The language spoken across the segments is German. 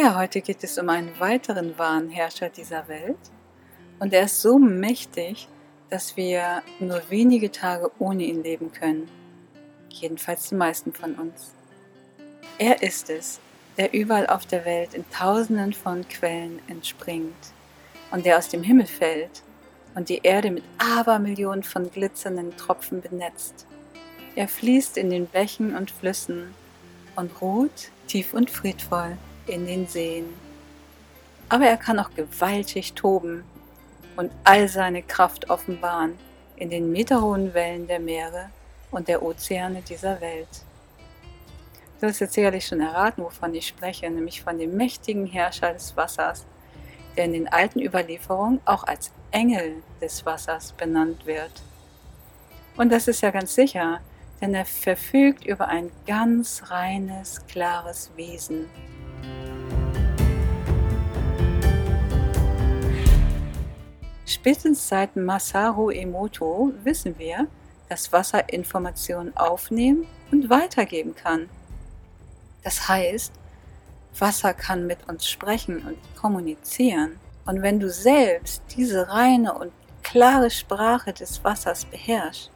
Ja, heute geht es um einen weiteren wahren Herrscher dieser Welt. Und er ist so mächtig, dass wir nur wenige Tage ohne ihn leben können. Jedenfalls die meisten von uns. Er ist es, der überall auf der Welt in tausenden von Quellen entspringt und der aus dem Himmel fällt und die Erde mit Abermillionen von glitzernden Tropfen benetzt. Er fließt in den Bächen und Flüssen und ruht tief und friedvoll in den Seen. Aber er kann auch gewaltig toben und all seine Kraft offenbaren in den meterhohen Wellen der Meere und der Ozeane dieser Welt. Du hast jetzt sicherlich schon erraten, wovon ich spreche, nämlich von dem mächtigen Herrscher des Wassers, der in den alten Überlieferungen auch als Engel des Wassers benannt wird. Und das ist ja ganz sicher, denn er verfügt über ein ganz reines, klares Wesen. Spätestens seit Masaru Emoto wissen wir, dass Wasser Informationen aufnehmen und weitergeben kann. Das heißt, Wasser kann mit uns sprechen und kommunizieren. Und wenn du selbst diese reine und klare Sprache des Wassers beherrschst,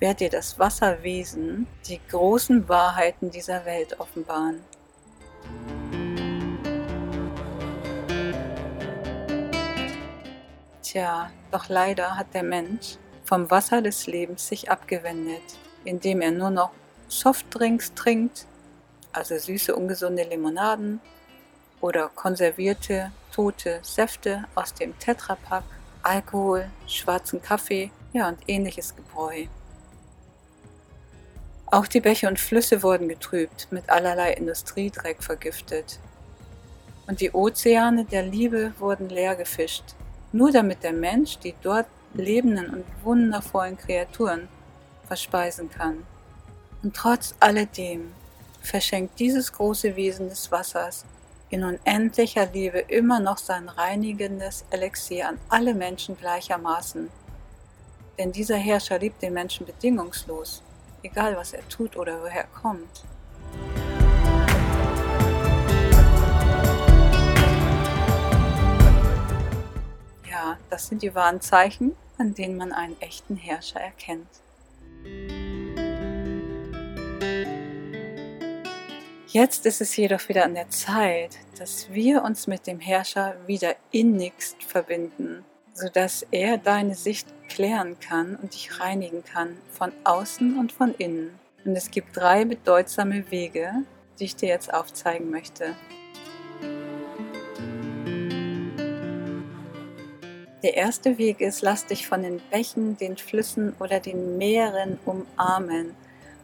wird dir das Wasserwesen die großen Wahrheiten dieser Welt offenbaren. Tja, doch leider hat der Mensch vom Wasser des Lebens sich abgewendet, indem er nur noch Softdrinks trinkt, also süße, ungesunde Limonaden oder konservierte, tote Säfte aus dem Tetrapack, Alkohol, schwarzen Kaffee, ja und ähnliches Gebräu. Auch die Bäche und Flüsse wurden getrübt, mit allerlei Industriedreck vergiftet. Und die Ozeane der Liebe wurden leer gefischt, nur damit der Mensch die dort lebenden und wundervollen Kreaturen verspeisen kann. Und trotz alledem verschenkt dieses große Wesen des Wassers in unendlicher Liebe immer noch sein reinigendes Elixier an alle Menschen gleichermaßen. Denn dieser Herrscher liebt den Menschen bedingungslos, egal was er tut oder woher er kommt. Das sind die wahren Zeichen, an denen man einen echten Herrscher erkennt. Jetzt ist es jedoch wieder an der Zeit, dass wir uns mit dem Herrscher wieder innigst verbinden, sodass er deine Sicht klären kann und dich reinigen kann, von außen und von innen. Und es gibt drei bedeutsame Wege, die ich dir jetzt aufzeigen möchte. Der erste Weg ist, lass dich von den Bächen, den Flüssen oder den Meeren umarmen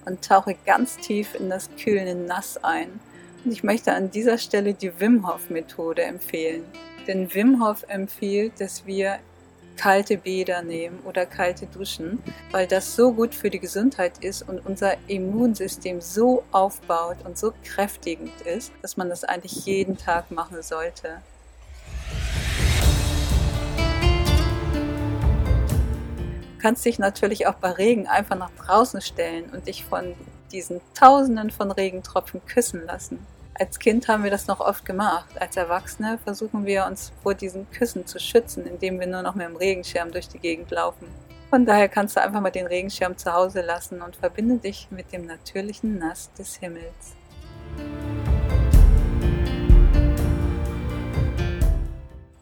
und tauche ganz tief in das kühlende Nass ein. Und ich möchte an dieser Stelle die Wim Hof Methode empfehlen. Denn Wim Hof empfiehlt, dass wir kalte Bäder nehmen oder kalte Duschen, weil das so gut für die Gesundheit ist und unser Immunsystem so aufbaut und so kräftigend ist, dass man das eigentlich jeden Tag machen sollte. Kannst dich natürlich auch bei Regen einfach nach draußen stellen und dich von diesen Tausenden von Regentropfen küssen lassen. Als Kind haben wir das noch oft gemacht. Als Erwachsene versuchen wir uns vor diesen Küssen zu schützen, indem wir nur noch mit dem Regenschirm durch die Gegend laufen. Von daher kannst du einfach mal den Regenschirm zu Hause lassen und verbinde dich mit dem natürlichen Nass des Himmels.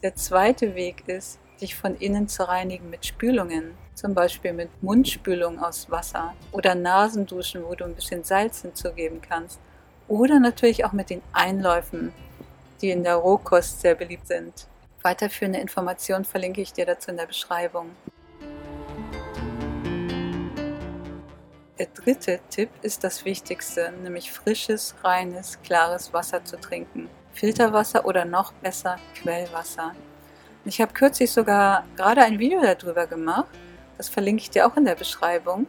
Der zweite Weg ist, dich von innen zu reinigen mit Spülungen, zum Beispiel mit Mundspülung aus Wasser oder Nasenduschen, wo du ein bisschen Salz hinzugeben kannst oder natürlich auch mit den Einläufen, die in der Rohkost sehr beliebt sind. Weiterführende Informationen verlinke ich dir dazu in der Beschreibung. Der dritte Tipp ist das Wichtigste, nämlich frisches, reines, klares Wasser zu trinken. Filterwasser oder noch besser Quellwasser. Ich habe kürzlich sogar gerade ein Video darüber gemacht. Das verlinke ich dir auch in der Beschreibung.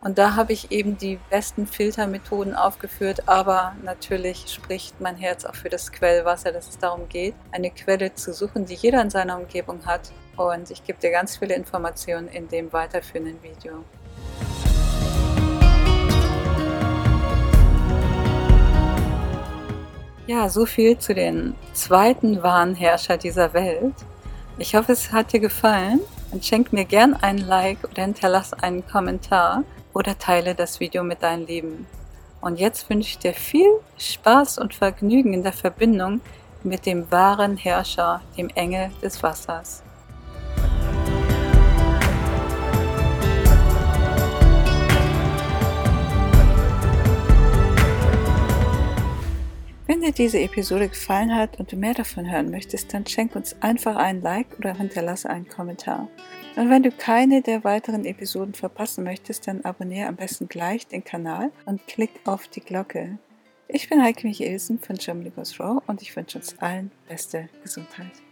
Und da habe ich eben die besten Filtermethoden aufgeführt, aber natürlich spricht mein Herz auch für das Quellwasser, dass es darum geht, eine Quelle zu suchen, die jeder in seiner Umgebung hat. Und ich gebe dir ganz viele Informationen in dem weiterführenden Video. Ja, so viel zu den zweiten wahren Herrscher dieser Welt. Ich hoffe, es hat dir gefallen und schenk mir gern ein Like oder hinterlass einen Kommentar oder teile das Video mit deinen Lieben. Und jetzt wünsche ich dir viel Spaß und Vergnügen in der Verbindung mit dem wahren Herrscher, dem Engel des Wassers. Dir diese Episode gefallen hat und du mehr davon hören möchtest, dann schenk uns einfach einen Like oder hinterlasse einen Kommentar. Und wenn du keine der weiteren Episoden verpassen möchtest, dann abonniere am besten gleich den Kanal und klick auf die Glocke. Ich bin Heike Michelsen von Germany Goes Raw und ich wünsche uns allen beste Gesundheit.